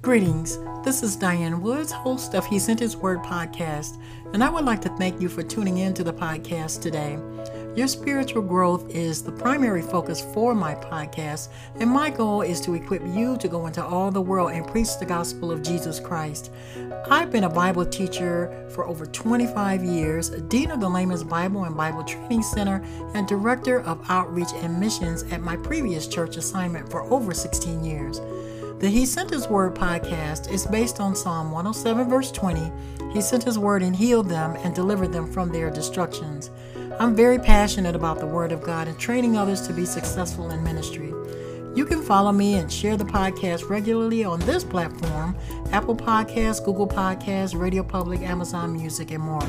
Greetings. This is Diane Woods, host of He Sent His Word podcast, and I would like to thank you for tuning in to the podcast today. Your spiritual growth is the primary focus for my podcast, and my goal is to equip you to go into all the world and preach the gospel of Jesus Christ. I've been a Bible teacher for over 25 years, Dean of the Layman's Bible and Bible Training Center, and Director of Outreach and Missions at my previous church assignment for over 16 years. The He Sent His Word podcast is based on Psalm 107, verse 20. He sent His word and healed them and delivered them from their destructions. I'm very passionate about the Word of God and training others to be successful in ministry. You can follow me and share the podcast regularly on this platform Apple Podcasts, Google Podcasts, Radio Public, Amazon Music, and more.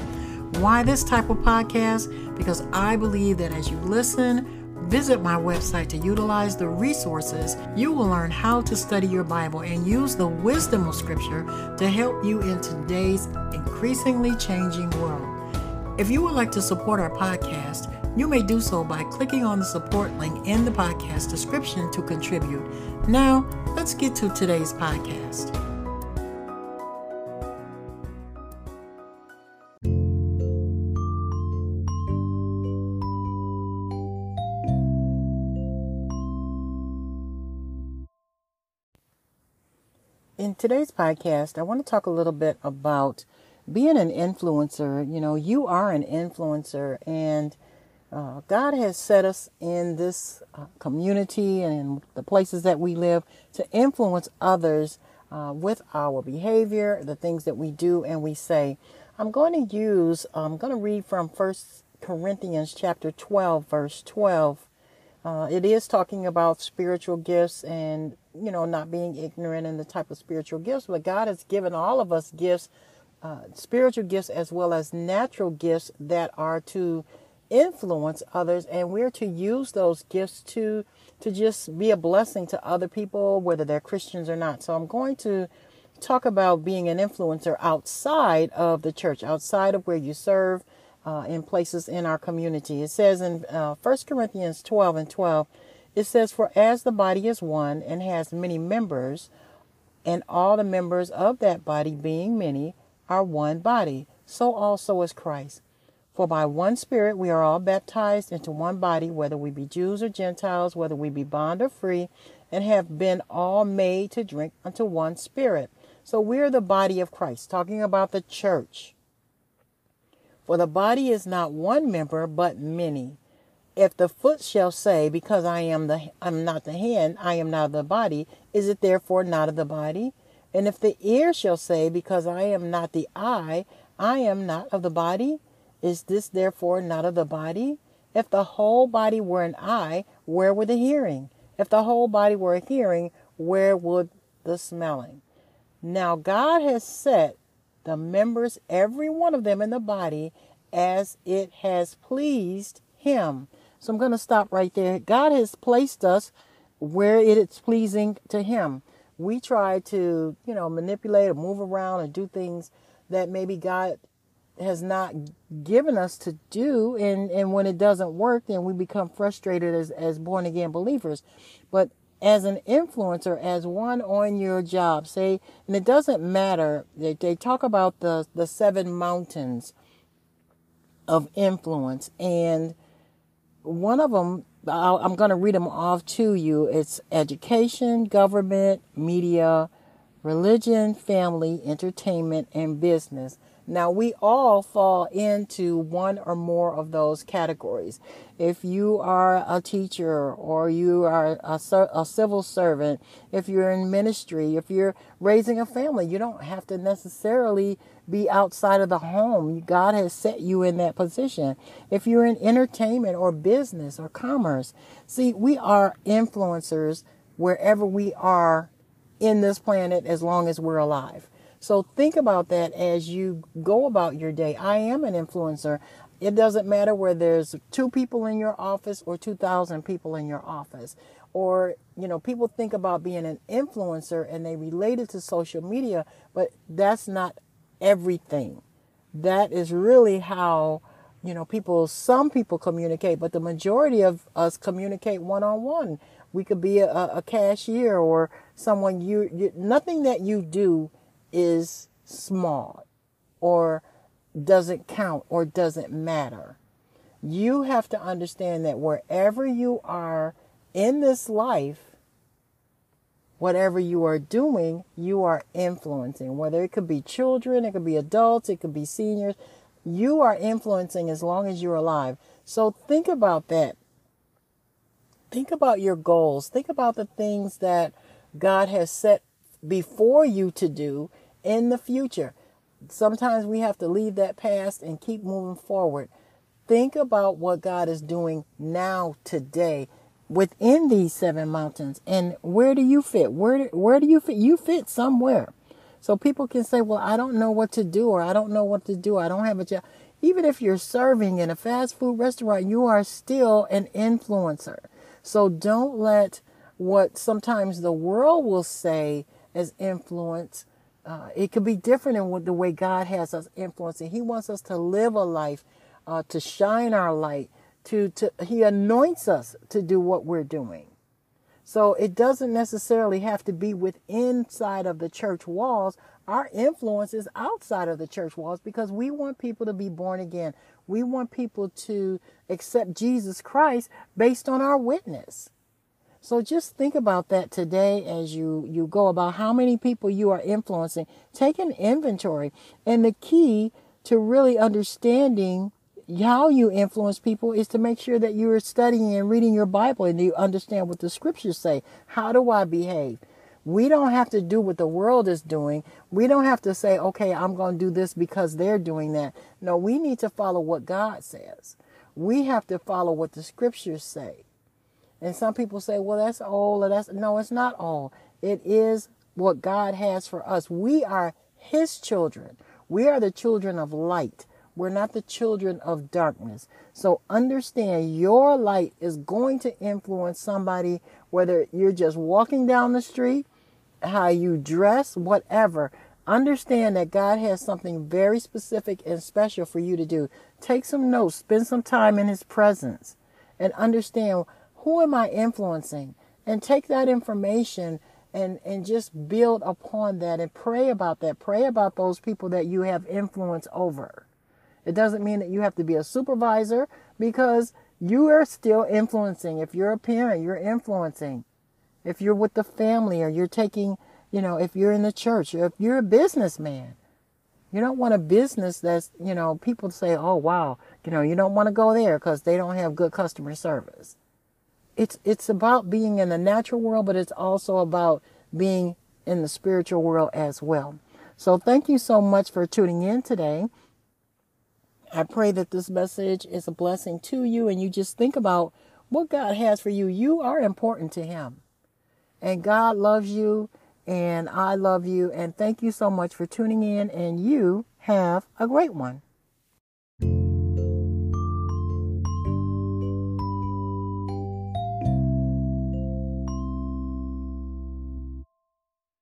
Why this type of podcast? Because I believe that as you listen, Visit my website to utilize the resources. You will learn how to study your Bible and use the wisdom of Scripture to help you in today's increasingly changing world. If you would like to support our podcast, you may do so by clicking on the support link in the podcast description to contribute. Now, let's get to today's podcast. Today's podcast, I want to talk a little bit about being an influencer. You know, you are an influencer, and uh, God has set us in this uh, community and in the places that we live to influence others uh, with our behavior, the things that we do and we say. I'm going to use, I'm going to read from First Corinthians chapter 12, verse 12. Uh, it is talking about spiritual gifts and you know, not being ignorant in the type of spiritual gifts, but God has given all of us gifts, uh, spiritual gifts as well as natural gifts that are to influence others, and we're to use those gifts to to just be a blessing to other people, whether they're Christians or not. So I'm going to talk about being an influencer outside of the church, outside of where you serve, uh, in places in our community. It says in uh, 1 Corinthians 12 and 12 it says, For as the body is one and has many members, and all the members of that body, being many, are one body, so also is Christ. For by one Spirit we are all baptized into one body, whether we be Jews or Gentiles, whether we be bond or free, and have been all made to drink unto one Spirit. So we're the body of Christ, talking about the church. For the body is not one member, but many. If the foot shall say, Because I am the I'm not the hand, I am not of the body, is it therefore not of the body? And if the ear shall say, Because I am not the eye, I am not of the body, is this therefore not of the body? If the whole body were an eye, where were the hearing? If the whole body were a hearing, where would the smelling? Now God has set the members, every one of them in the body, as it has pleased him. So I'm going to stop right there. God has placed us where it is pleasing to Him. We try to, you know, manipulate or move around and do things that maybe God has not given us to do. And, and when it doesn't work, then we become frustrated as, as born again believers. But as an influencer, as one on your job, say, and it doesn't matter, they, they talk about the, the seven mountains of influence. And one of them, i am going to read them off to you. It's education, government, media, religion, family, entertainment, and business. Now, we all fall into one or more of those categories. If you are a teacher or you are a, a, civil servant, if you're in ministry, if you're raising a family, you don't have to necessarily be outside of the home. God has set you in that position. If you're in entertainment or business or commerce, see, we are influencers wherever we are in this planet as long as we're alive. So think about that as you go about your day. I am an influencer. It doesn't matter where there's two people in your office or 2,000 people in your office. Or, you know, people think about being an influencer and they relate it to social media, but that's not everything. That is really how, you know, people, some people communicate, but the majority of us communicate one on one. We could be a, a cashier or someone you, you nothing that you do is small or doesn't count or doesn't matter. You have to understand that wherever you are in this life, whatever you are doing, you are influencing. Whether it could be children, it could be adults, it could be seniors. You are influencing as long as you're alive. So think about that. Think about your goals. Think about the things that God has set before you to do in the future. Sometimes we have to leave that past and keep moving forward. Think about what God is doing now, today, within these seven mountains. And where do you fit? Where, where do you fit? You fit somewhere. So people can say, well, I don't know what to do, or I don't know what to do. I don't have a job. Even if you're serving in a fast food restaurant, you are still an influencer. So don't let what sometimes the world will say as influence. Uh, it could be different in the way God has us influencing. He wants us to live a life, uh, to shine our light, to, to He anoints us to do what we're doing. So it doesn't necessarily have to be within inside of the church walls. Our influence is outside of the church walls because we want people to be born again. We want people to accept Jesus Christ based on our witness. So just think about that today as you, you go about how many people you are influencing. Take an inventory. And the key to really understanding how you influence people is to make sure that you are studying and reading your Bible and you understand what the scriptures say. How do I behave? We don't have to do what the world is doing. We don't have to say, okay, I'm going to do this because they're doing that. No, we need to follow what God says. We have to follow what the scriptures say. And some people say, well, that's all. Or that's no, it's not all. It is what God has for us. We are His children. We are the children of light. We're not the children of darkness. So understand your light is going to influence somebody, whether you're just walking down the street, how you dress, whatever. Understand that God has something very specific and special for you to do. Take some notes, spend some time in His presence, and understand who am I influencing? And take that information and, and just build upon that and pray about that. Pray about those people that you have influence over. It doesn't mean that you have to be a supervisor because you are still influencing. If you're a parent, you're influencing. If you're with the family or you're taking, you know, if you're in the church if you're a businessman, you don't want a business that's, you know, people say, oh, wow, you know, you don't want to go there because they don't have good customer service. It's, it's about being in the natural world, but it's also about being in the spiritual world as well. So thank you so much for tuning in today. I pray that this message is a blessing to you and you just think about what God has for you. You are important to Him. And God loves you and I love you. And thank you so much for tuning in. And you have a great one.